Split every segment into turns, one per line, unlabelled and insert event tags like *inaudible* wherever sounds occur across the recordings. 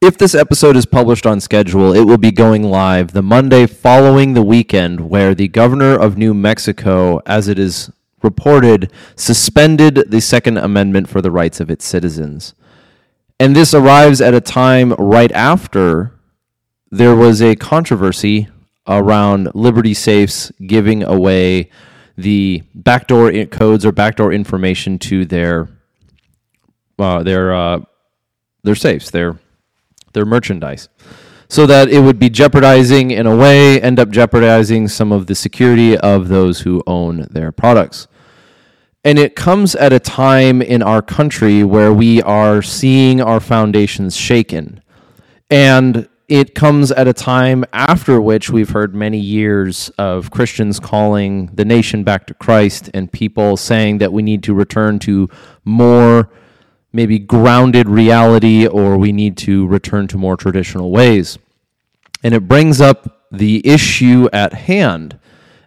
If this episode is published on schedule, it will be going live the Monday following the weekend where the governor of New Mexico, as it is reported, suspended the Second Amendment for the rights of its citizens. And this arrives at a time right after there was a controversy around Liberty Safes giving away the backdoor codes or backdoor information to their uh, their uh, their safes, their their merchandise, so that it would be jeopardizing in a way, end up jeopardizing some of the security of those who own their products. And it comes at a time in our country where we are seeing our foundations shaken. And it comes at a time after which we've heard many years of Christians calling the nation back to Christ and people saying that we need to return to more maybe grounded reality or we need to return to more traditional ways. And it brings up the issue at hand,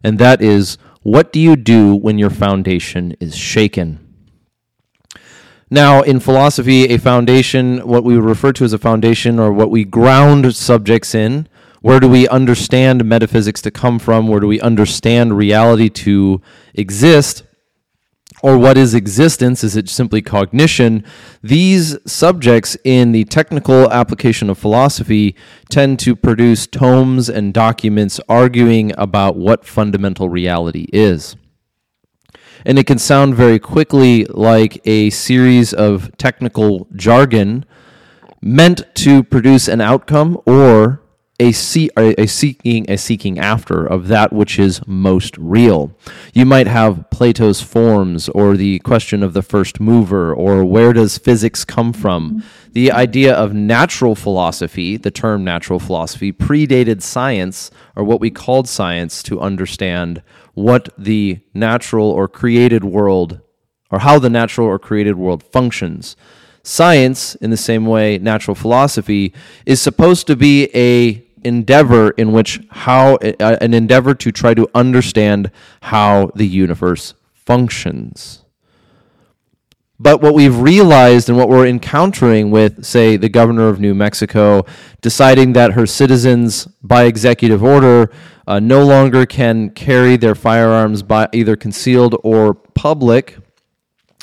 and that is what do you do when your foundation is shaken? Now, in philosophy, a foundation, what we refer to as a foundation or what we ground subjects in, where do we understand metaphysics to come from? Where do we understand reality to exist? Or what is existence? Is it simply cognition? These subjects in the technical application of philosophy tend to produce tomes and documents arguing about what fundamental reality is. And it can sound very quickly like a series of technical jargon meant to produce an outcome or a, see, a, seeking a seeking after of that which is most real. You might have Plato's forms or the question of the first mover or where does physics come from. The idea of natural philosophy, the term natural philosophy, predated science or what we called science to understand what the natural or created world or how the natural or created world functions. Science, in the same way, natural philosophy, is supposed to be a endeavor in which how uh, an endeavor to try to understand how the universe functions. But what we've realized and what we're encountering with, say, the governor of New Mexico deciding that her citizens, by executive order, uh, no longer can carry their firearms by either concealed or public.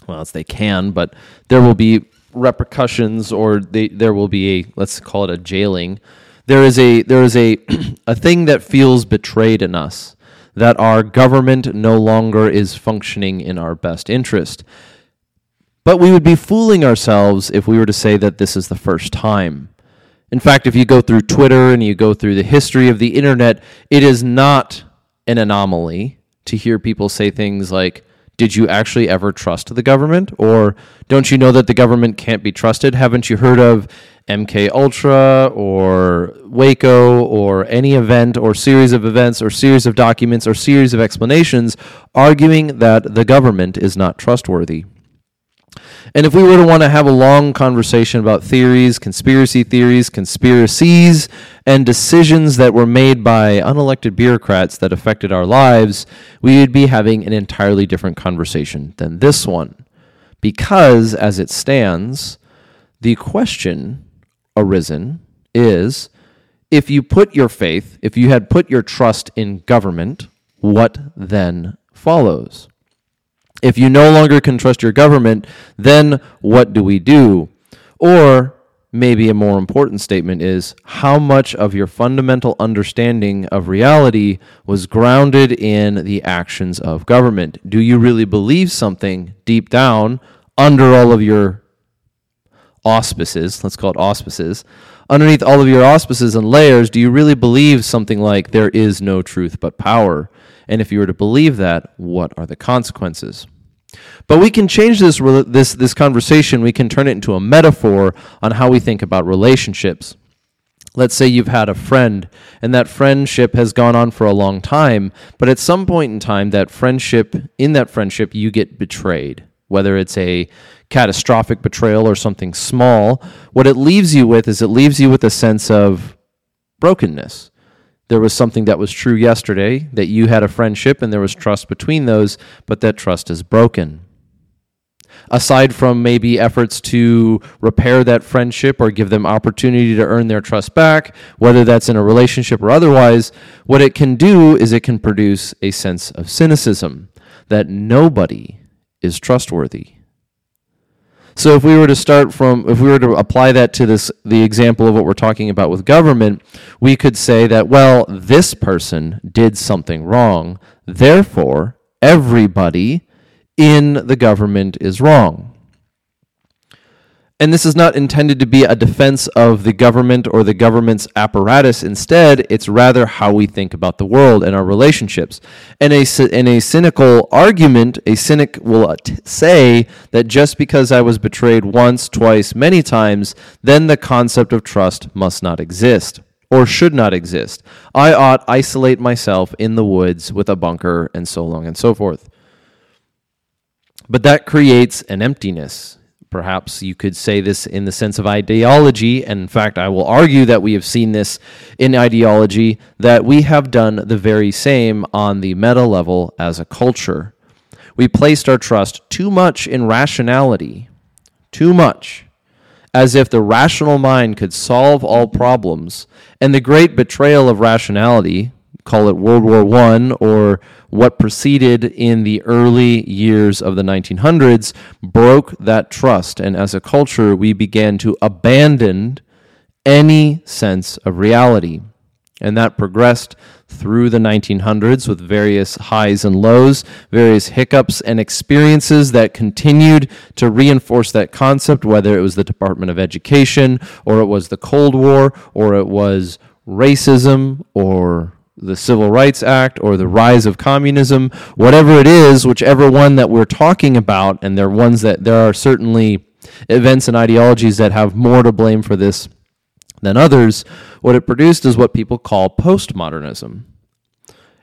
Well, they can, but there will be repercussions or they, there will be a, let's call it a jailing there is a there is a *clears throat* a thing that feels betrayed in us that our government no longer is functioning in our best interest. But we would be fooling ourselves if we were to say that this is the first time. In fact, if you go through Twitter and you go through the history of the internet, it is not an anomaly to hear people say things like, did you actually ever trust the government? Or don't you know that the government can't be trusted? Haven't you heard of mk ultra or waco or any event or series of events or series of documents or series of explanations arguing that the government is not trustworthy and if we were to want to have a long conversation about theories, conspiracy theories, conspiracies, and decisions that were made by unelected bureaucrats that affected our lives, we would be having an entirely different conversation than this one. Because, as it stands, the question arisen is if you put your faith, if you had put your trust in government, what then follows? If you no longer can trust your government, then what do we do? Or maybe a more important statement is how much of your fundamental understanding of reality was grounded in the actions of government? Do you really believe something deep down under all of your auspices? Let's call it auspices. Underneath all of your auspices and layers, do you really believe something like there is no truth but power? And if you were to believe that, what are the consequences? But we can change this, this, this conversation, we can turn it into a metaphor on how we think about relationships. Let's say you've had a friend, and that friendship has gone on for a long time, but at some point in time, that friendship, in that friendship, you get betrayed. Whether it's a catastrophic betrayal or something small, what it leaves you with is it leaves you with a sense of brokenness there was something that was true yesterday, that you had a friendship and there was trust between those, but that trust is broken. aside from maybe efforts to repair that friendship or give them opportunity to earn their trust back, whether that's in a relationship or otherwise, what it can do is it can produce a sense of cynicism that nobody is trustworthy. So if we were to start from if we were to apply that to this the example of what we're talking about with government, we could say that well, this person did something wrong, therefore everybody in the government is wrong. And this is not intended to be a defense of the government or the government's apparatus. Instead, it's rather how we think about the world and our relationships. And a, in a cynical argument, a cynic will say that just because I was betrayed once, twice, many times, then the concept of trust must not exist or should not exist. I ought isolate myself in the woods with a bunker and so long and so forth. But that creates an emptiness Perhaps you could say this in the sense of ideology. And in fact, I will argue that we have seen this in ideology, that we have done the very same on the meta level as a culture. We placed our trust too much in rationality, too much, as if the rational mind could solve all problems. And the great betrayal of rationality, call it World War I or what proceeded in the early years of the 1900s broke that trust. And as a culture, we began to abandon any sense of reality. And that progressed through the 1900s with various highs and lows, various hiccups and experiences that continued to reinforce that concept, whether it was the Department of Education, or it was the Cold War, or it was racism, or the Civil Rights Act or the rise of communism, whatever it is, whichever one that we're talking about, and there are ones that there are certainly events and ideologies that have more to blame for this than others, what it produced is what people call postmodernism.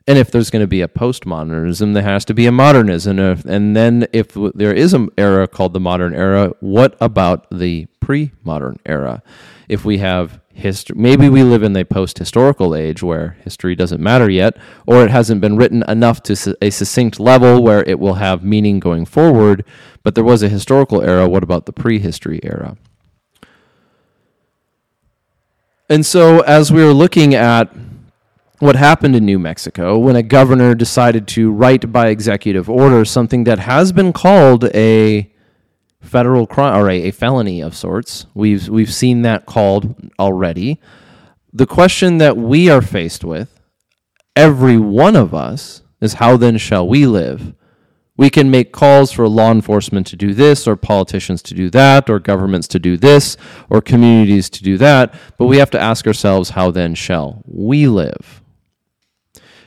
And if there's going to be a postmodernism, there has to be a modernism. And, then, if there is an era called the modern era, what about the pre modern era? If we have history. Maybe we live in a post historical age where history doesn't matter yet, or it hasn't been written enough to a succinct level where it will have meaning going forward. But there was a historical era. What about the prehistory era? And so, as we were looking at what happened in New Mexico when a governor decided to write by executive order something that has been called a federal crime or a, a felony of sorts. We've we've seen that called already. The question that we are faced with, every one of us, is how then shall we live? We can make calls for law enforcement to do this, or politicians to do that, or governments to do this, or communities to do that, but we have to ask ourselves, how then shall we live?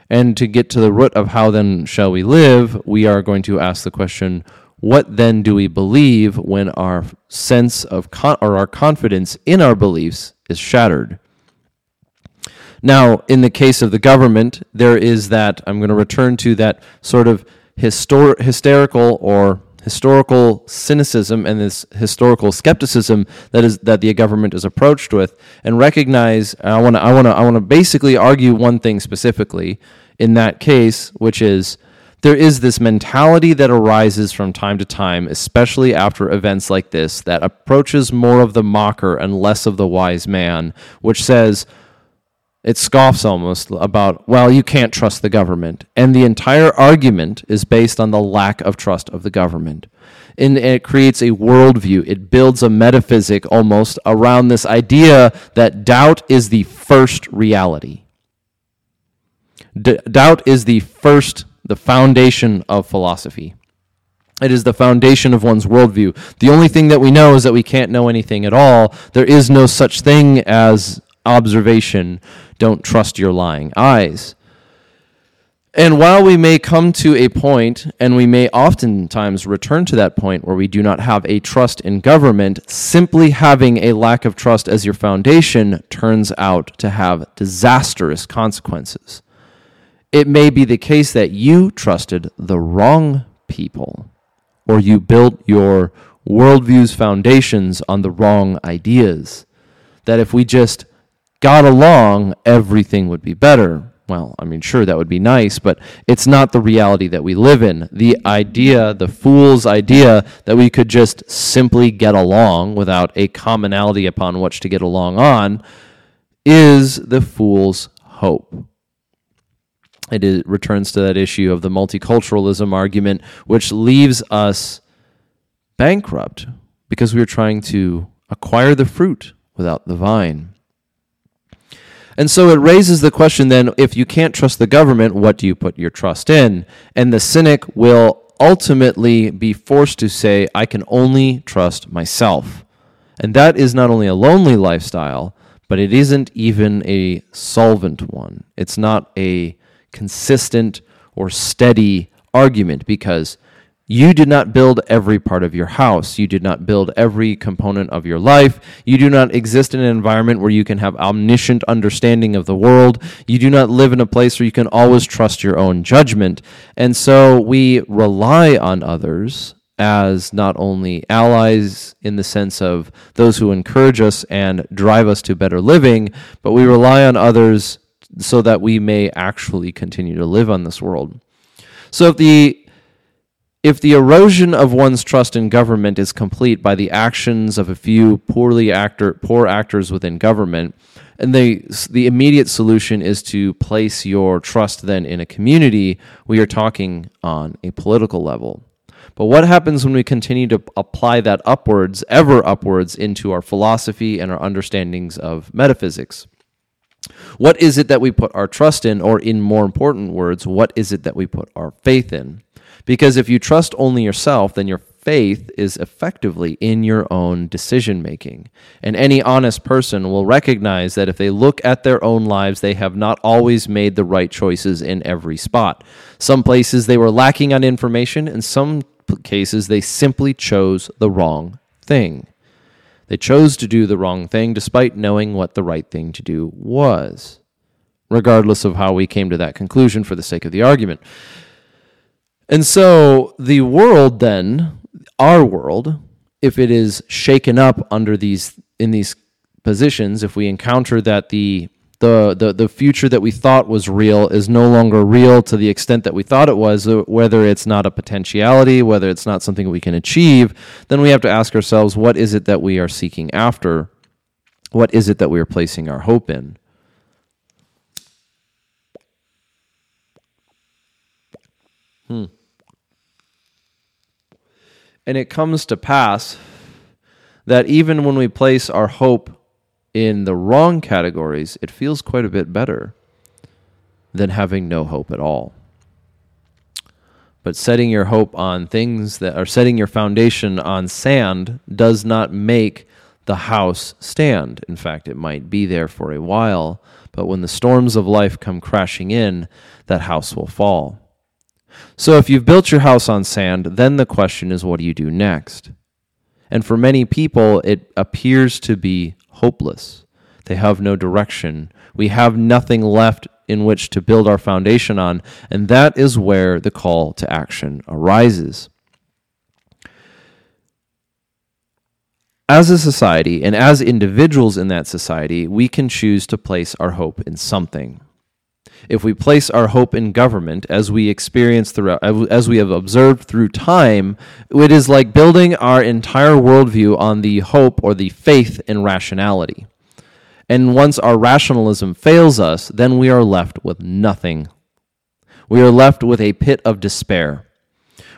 And to get to the root of how then shall we live, we are going to ask the question what then do we believe when our sense of con- or our confidence in our beliefs is shattered? Now, in the case of the government, there is that I'm going to return to that sort of histor- hysterical or historical cynicism and this historical skepticism that is that the government is approached with and recognize I want to I want to I want to basically argue one thing specifically in that case which is there is this mentality that arises from time to time, especially after events like this, that approaches more of the mocker and less of the wise man, which says, it scoffs almost about, well, you can't trust the government. And the entire argument is based on the lack of trust of the government. And it creates a worldview. It builds a metaphysic almost around this idea that doubt is the first reality. D- doubt is the first the foundation of philosophy. It is the foundation of one's worldview. The only thing that we know is that we can't know anything at all. There is no such thing as observation. Don't trust your lying eyes. And while we may come to a point, and we may oftentimes return to that point where we do not have a trust in government, simply having a lack of trust as your foundation turns out to have disastrous consequences it may be the case that you trusted the wrong people, or you built your worldview's foundations on the wrong ideas. That if we just got along, everything would be better. well, I mean, sure, that would be nice, but it's not the reality that we live in. The idea, the fool's idea, that we could just simply get along without a commonality upon which to get along on is the fool's hope. It is, returns to that issue of the multiculturalism argument, which leaves us bankrupt because we are trying to acquire the fruit without the vine. And so it raises the question then if you can't trust the government, what do you put your trust in? And the cynic will ultimately be forced to say, I can only trust myself. And that is not only a lonely lifestyle, but it isn't even a solvent one. It's not a consistent or steady argument because you did not build every part of your house. You did not build every component of your life. You do not exist in an environment where you can have omniscient understanding of the world. You do not live in a place where you can always trust your own judgment. And so we rely on others as not only allies in the sense of those who encourage us and drive us to better living, but we rely on others so that we may actually continue to live on this world. So if the if the erosion of one's trust in government is complete by the actions of a few poorly actor poor actors within government, and the the immediate solution is to place your trust then in a community, we are talking on a political level. But what happens when we continue to apply that upwards, ever upwards, into our philosophy and our understandings of metaphysics? What is it that we put our trust in, or in more important words, what is it that we put our faith in? Because if you trust only yourself, then your faith is effectively in your own decision making. And any honest person will recognize that if they look at their own lives, they have not always made the right choices in every spot. Some places they were lacking on information, in some cases they simply chose the wrong thing. They chose to do the wrong thing despite knowing what the right thing to do was, regardless of how we came to that conclusion for the sake of the argument. And so the world then, our world, if it is shaken up under these in these positions, if we encounter that the the, the, the future that we thought was real is no longer real to the extent that we thought it was, uh, whether it's not a potentiality, whether it's not something we can achieve, then we have to ask ourselves what is it that we are seeking after? What is it that we are placing our hope in? Hmm. And it comes to pass that even when we place our hope in the wrong categories, it feels quite a bit better than having no hope at all. But setting your hope on things that are setting your foundation on sand does not make the house stand. In fact, it might be there for a while, but when the storms of life come crashing in, that house will fall. So if you've built your house on sand, then the question is what do you do next? And for many people, it appears to be hopeless. They have no direction. We have nothing left in which to build our foundation on, and that is where the call to action arises. As a society and as individuals in that society, we can choose to place our hope in something if we place our hope in government, as we experience throughout, as we have observed through time, it is like building our entire worldview on the hope or the faith in rationality. And once our rationalism fails us, then we are left with nothing. We are left with a pit of despair.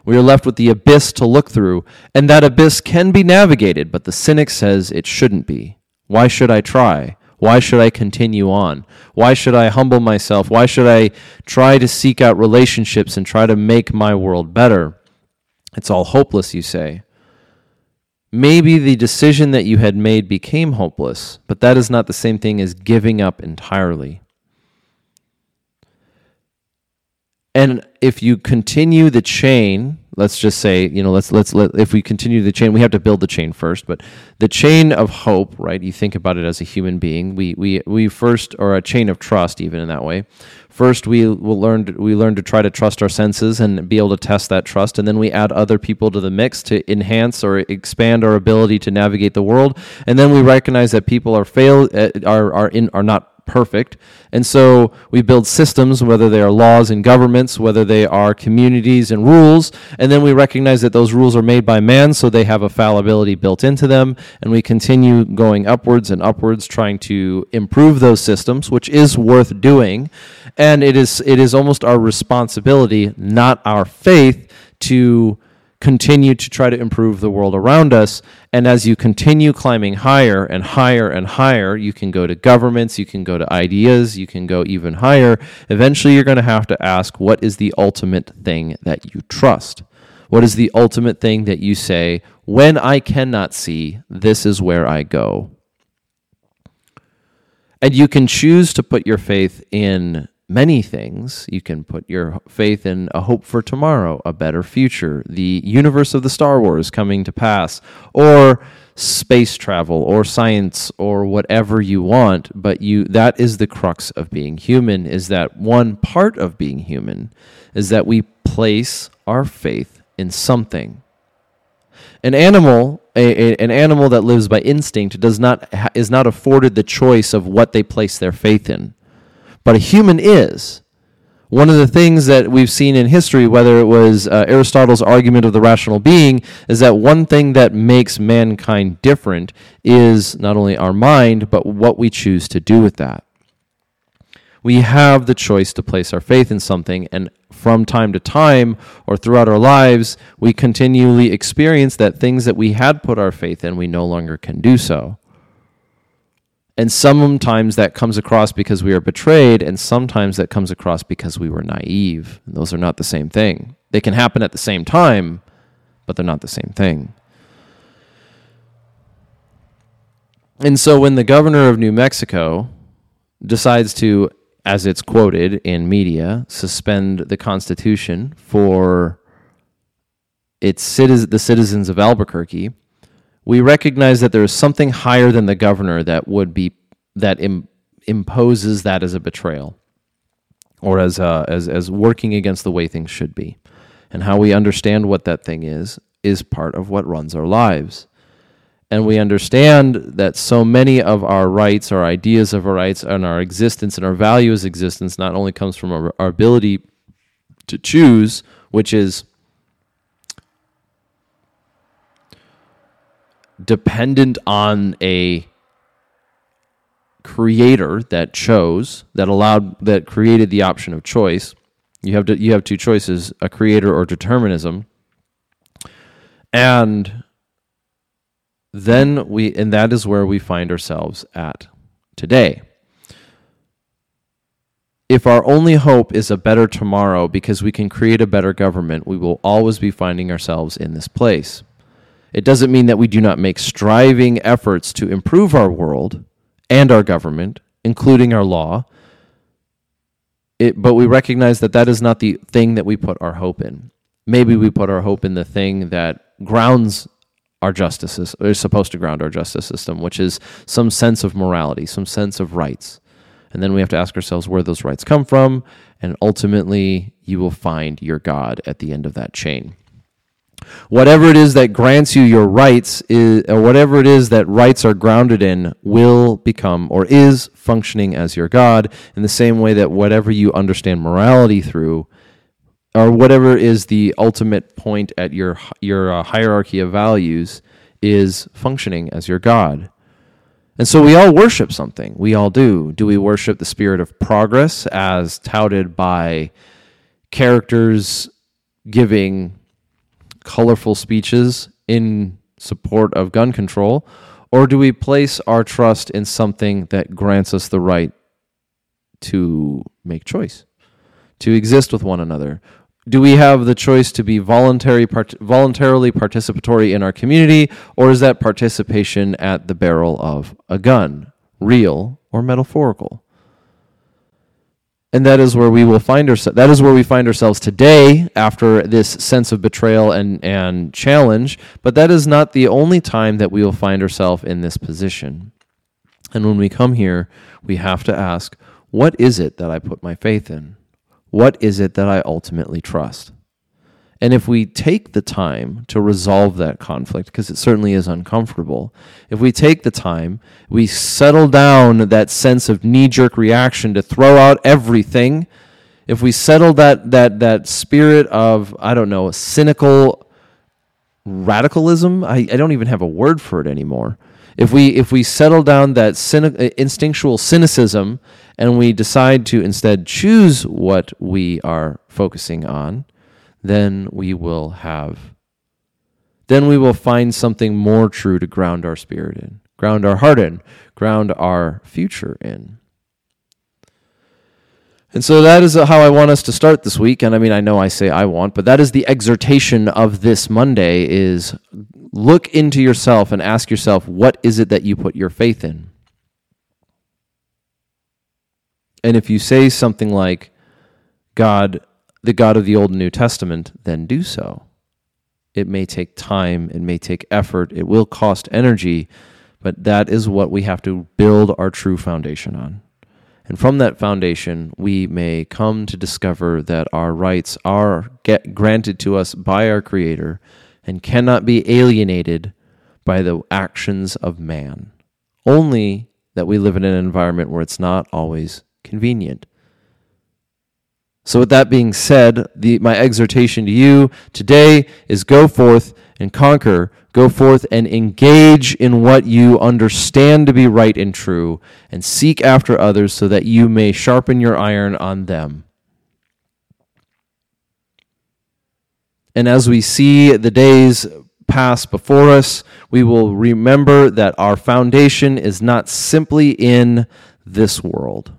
We are left with the abyss to look through, and that abyss can be navigated, but the cynic says it shouldn't be. Why should I try? Why should I continue on? Why should I humble myself? Why should I try to seek out relationships and try to make my world better? It's all hopeless, you say. Maybe the decision that you had made became hopeless, but that is not the same thing as giving up entirely. And if you continue the chain let's just say you know let's let's let if we continue the chain we have to build the chain first but the chain of hope right you think about it as a human being. We we we first or a chain of trust even in that way. First we will learn to, we learn to try to trust our senses and be able to test that trust and then we add other people to the mix to enhance or expand our ability to navigate the world. And then we recognize that people are fail uh, are are in are not perfect. And so we build systems, whether they are laws and governments, whether they are communities and rules, and then we recognize that those rules are made by man, so they have a fallibility built into them, and we continue going upwards and upwards, trying to improve those systems, which is worth doing. And it is it is almost our responsibility, not our faith, to continue to try to improve the world around us. And as you continue climbing higher and higher and higher, you can go to governments, you can go to ideas, you can go even higher. Eventually, you're going to have to ask what is the ultimate thing that you trust? What is the ultimate thing that you say, when I cannot see, this is where I go? And you can choose to put your faith in many things. You can put your faith in a hope for tomorrow, a better future, the universe of the Star Wars coming to pass, or space travel or science or whatever you want, but you that is the crux of being human is that one part of being human is that we place our faith in something. An animal a, a, an animal that lives by instinct does not is not afforded the choice of what they place their faith in but a human is. One of the things that we've seen in history, whether it was uh, Aristotle's argument of the rational being, is that one thing that makes mankind different is not only our mind, but what we choose to do with that. We have the choice to place our faith in something, and from time to time or throughout our lives, we continually experience that things that we had put our faith in, we no longer can do so. And sometimes that comes across because we are betrayed, and sometimes that comes across because we were naive. And those are not the same thing. They can happen at the same time, but they're not the same thing. And so when the governor of New Mexico decides to, as it's quoted in media, suspend the Constitution for its citizen, the citizens of Albuquerque, we recognize that there is something higher than the governor that would be that Im, imposes that as a betrayal or as, uh, as as working against the way things should be. And how we understand what that thing is is part of what runs our lives. And we understand that so many of our rights our ideas of our rights and our existence and our value as existence not only comes from our, our ability to choose which is dependent on a creator that chose that allowed that created the option of choice. You have to, you have two choices a creator or determinism. And then we and that is where we find ourselves at today. If our only hope is a better tomorrow because we can create a better government we will always be finding ourselves in this place it doesn't mean that we do not make striving efforts to improve our world and our government, including our law. It, but we recognize that that is not the thing that we put our hope in. Maybe we put our hope in the thing that grounds our justice or is supposed to ground our justice system, which is some sense of morality, some sense of rights. And then we have to ask ourselves where those rights come from, and ultimately you will find your God at the end of that chain whatever it is that grants you your rights is, or whatever it is that rights are grounded in will become or is functioning as your god in the same way that whatever you understand morality through or whatever is the ultimate point at your your uh, hierarchy of values is functioning as your god. And so we all worship something. We all do. Do we worship the spirit of progress as touted by characters giving colorful speeches in support of gun control? Or do we place our trust in something that grants us the right to make choice, to exist with one another? Do we have the choice to be voluntary, part- voluntarily participatory in our community, or is that participation at the barrel of a gun, real or metaphorical? And that is where we will find ourselves that is where we find ourselves today after this sense of betrayal and and challenge. But that is not the only time that we will find ourselves in this position. And when we come here we have to ask what is it that i put my faith in? What is it that i ultimately trust And if we take the time to resolve that conflict, because it certainly is uncomfortable, if we take the time, we settle down that sense of knee jerk reaction to throw out everything, if we settle that, that, that spirit of, I don't know, cynical radicalism, I, I don't even have a word for it anymore. If we, if we settle down that cynic, uh, instinctual cynicism and we decide to instead choose what we are focusing on, then we will have then we will find something more true to ground our spirit in, ground our heart in, ground our future in. And so that is how I want us to start this week. And I mean, I know I say I want, but that is the exhortation of this Monday is look into yourself and ask yourself, what is it that you put your faith in? And if you say something like, God, the God of the Old and New Testament, then do so. It may take time, it may take effort, it will cost energy, but that is what we have to build our true foundation on. And from that foundation, we may come to discover that our rights are granted to us by our Creator and cannot be alienated by the actions of man. Only that we live in an environment where it's not always convenient. So, with that being said, the, my exhortation to you today is go forth and conquer. Go forth and engage in what you understand to be right and true, and seek after others so that you may sharpen your iron on them. And as we see the days pass before us, we will remember that our foundation is not simply in this world.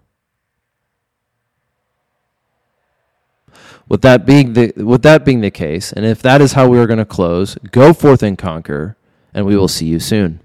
With that being the with that being the case, and if that is how we are going to close, go forth and conquer, and we will see you soon.